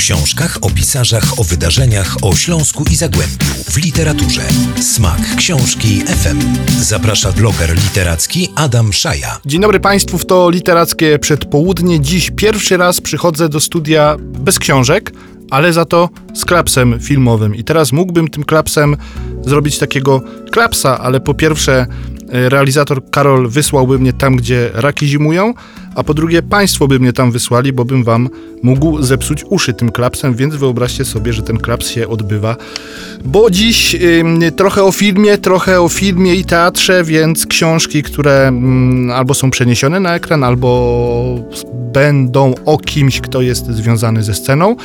książkach, o pisarzach, o wydarzeniach, o Śląsku i Zagłębiu, w literaturze. Smak książki FM. Zaprasza bloger literacki Adam Szaja. Dzień dobry Państwu, to literackie przedpołudnie. Dziś pierwszy raz przychodzę do studia bez książek, ale za to z klapsem filmowym. I teraz mógłbym tym klapsem zrobić takiego klapsa, ale po pierwsze e, realizator Karol wysłałby mnie tam, gdzie raki zimują, a po drugie państwo by mnie tam wysłali, bo bym wam mógł zepsuć uszy tym klapsem, więc wyobraźcie sobie, że ten klaps się odbywa. Bo dziś ym, trochę o filmie, trochę o filmie i teatrze, więc książki, które ym, albo są przeniesione na ekran, albo będą o kimś, kto jest związany ze sceną.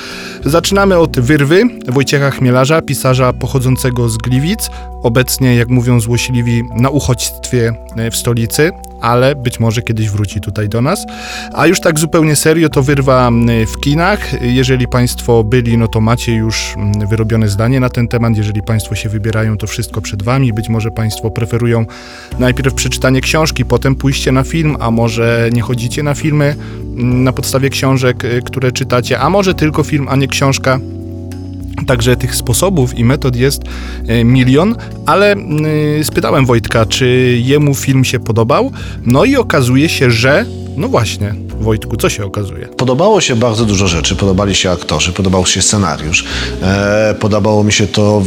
Zaczynamy od Wyrwy Wojciecha Chmielarza, pisarza pochodzącego z Gliwic, obecnie, jak mówią złośliwi, na uchodźstwie e, w stolicy, ale być może kiedyś wróci tutaj do nas. A już tak zupełnie serio to wyrwa mm, w kinach. Jeżeli Państwo byli, no to macie już mm, wyrobione zdanie na ten temat. Jeżeli Państwo się wybierają, to wszystko przed Wami. Być może Państwo preferują najpierw przeczytanie książki, potem pójście na film, a może nie chodzicie na filmy mm, na podstawie książek, y, które czytacie, a może tylko film, a nie książka. Także tych sposobów i metod jest e, milion, ale y, spytałem Wojtka, czy jemu film się podobał. No i okazuje się, że. No właśnie, Wojtku, co się okazuje? Podobało się bardzo dużo rzeczy. Podobali się aktorzy, podobał się scenariusz. E, podobało mi się to,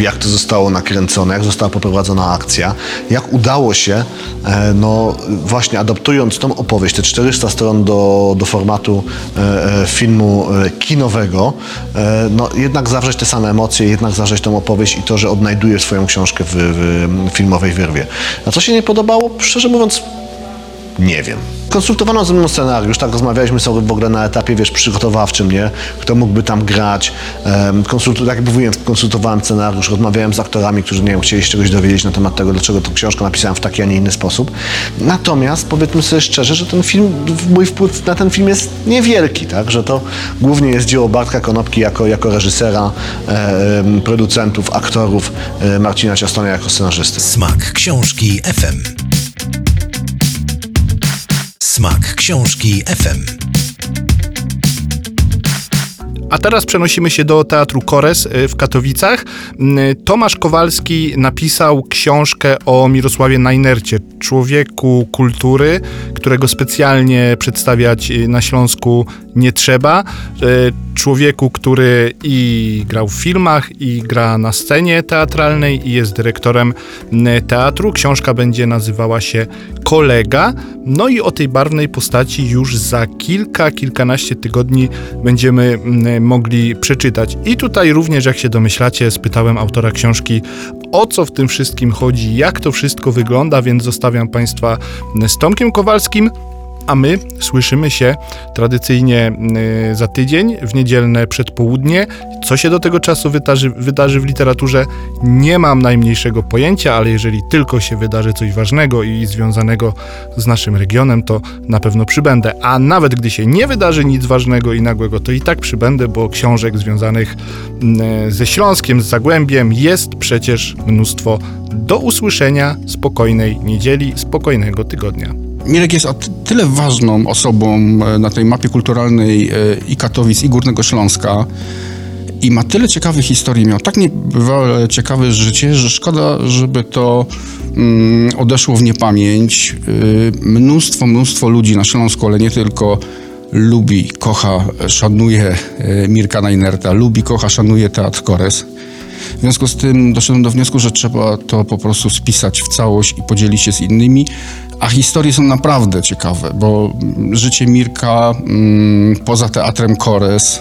jak to zostało nakręcone, jak została poprowadzona akcja, jak udało się, e, no właśnie adaptując tą opowieść, te 400 stron do, do formatu e, e, filmu e, kinowego, e, no jednak zawrzeć te same emocje, jednak zawrzeć tą opowieść i to, że odnajduje swoją książkę w, w filmowej wyrwie. A co się nie podobało? Szczerze mówiąc, nie wiem. Konsultowano ze mną scenariusz, tak rozmawialiśmy sobie w ogóle na etapie, wiesz, przygotowawczym, nie? Kto mógłby tam grać. Um, konsultu, tak jak mówiłem, konsultowałem scenariusz, rozmawiałem z aktorami, którzy, nie wiem, chcieli się czegoś dowiedzieć na temat tego, dlaczego tę książkę napisałem w taki, a nie inny sposób. Natomiast powiedzmy sobie szczerze, że ten film, mój wpływ na ten film jest niewielki, tak? Że to głównie jest dzieło Bartka Konopki jako, jako reżysera, e, producentów, aktorów, e, Marcina Ciastonia jako scenarzysty. Smak książki FM. Smak książki FM. A teraz przenosimy się do Teatru Kores y, w Katowicach. Mm, Tomasz Kowalski napisał książkę o Mirosławie Najnercie, człowieku kultury, którego specjalnie przedstawiać y, na Śląsku nie trzeba. Człowieku, który i grał w filmach, i gra na scenie teatralnej, i jest dyrektorem mm, teatru. Książka będzie nazywała się Kolega. No i o tej barwnej postaci już za kilka, kilkanaście tygodni będziemy mm, mogli przeczytać. I tutaj również, jak się domyślacie, spytałem autora książki, o co w tym wszystkim chodzi, jak to wszystko wygląda, więc zostawiam Państwa z Tomkiem Kowalskim. A my słyszymy się tradycyjnie y, za tydzień, w niedzielne przedpołudnie. Co się do tego czasu wydarzy, wydarzy w literaturze, nie mam najmniejszego pojęcia, ale jeżeli tylko się wydarzy coś ważnego i związanego z naszym regionem, to na pewno przybędę. A nawet gdy się nie wydarzy nic ważnego i nagłego, to i tak przybędę, bo książek związanych mm, ze Śląskiem, z Zagłębiem jest przecież mnóstwo. Do usłyszenia spokojnej niedzieli, spokojnego tygodnia. Mirek jest o ty- tyle ważną osobą e, na tej mapie kulturalnej e, i Katowic, i Górnego Śląska i ma tyle ciekawych historii, miał tak niebywale ciekawe życie, że szkoda, żeby to mm, odeszło w niepamięć. E, Mnóstwo, mnóstwo ludzi na Śląsku, ale nie tylko lubi, kocha, szanuje Mirka Najnerta, lubi, kocha, szanuje Teatr Kores. W związku z tym doszedłem do wniosku, że trzeba to po prostu spisać w całość i podzielić się z innymi. A historie są naprawdę ciekawe, bo mm, życie Mirka mm, poza teatrem Kores.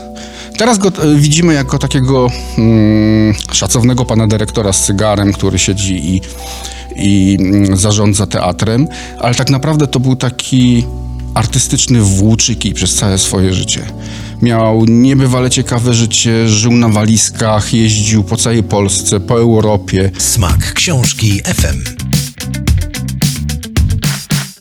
Teraz go e, widzimy jako takiego mm, szacownego pana dyrektora z cygarem, który siedzi i, i mm, zarządza teatrem, ale tak naprawdę to był taki artystyczny włóczyki przez całe swoje życie. Miał niebywale ciekawe życie, żył na walizkach, jeździł po całej Polsce, po Europie. Smak książki FM.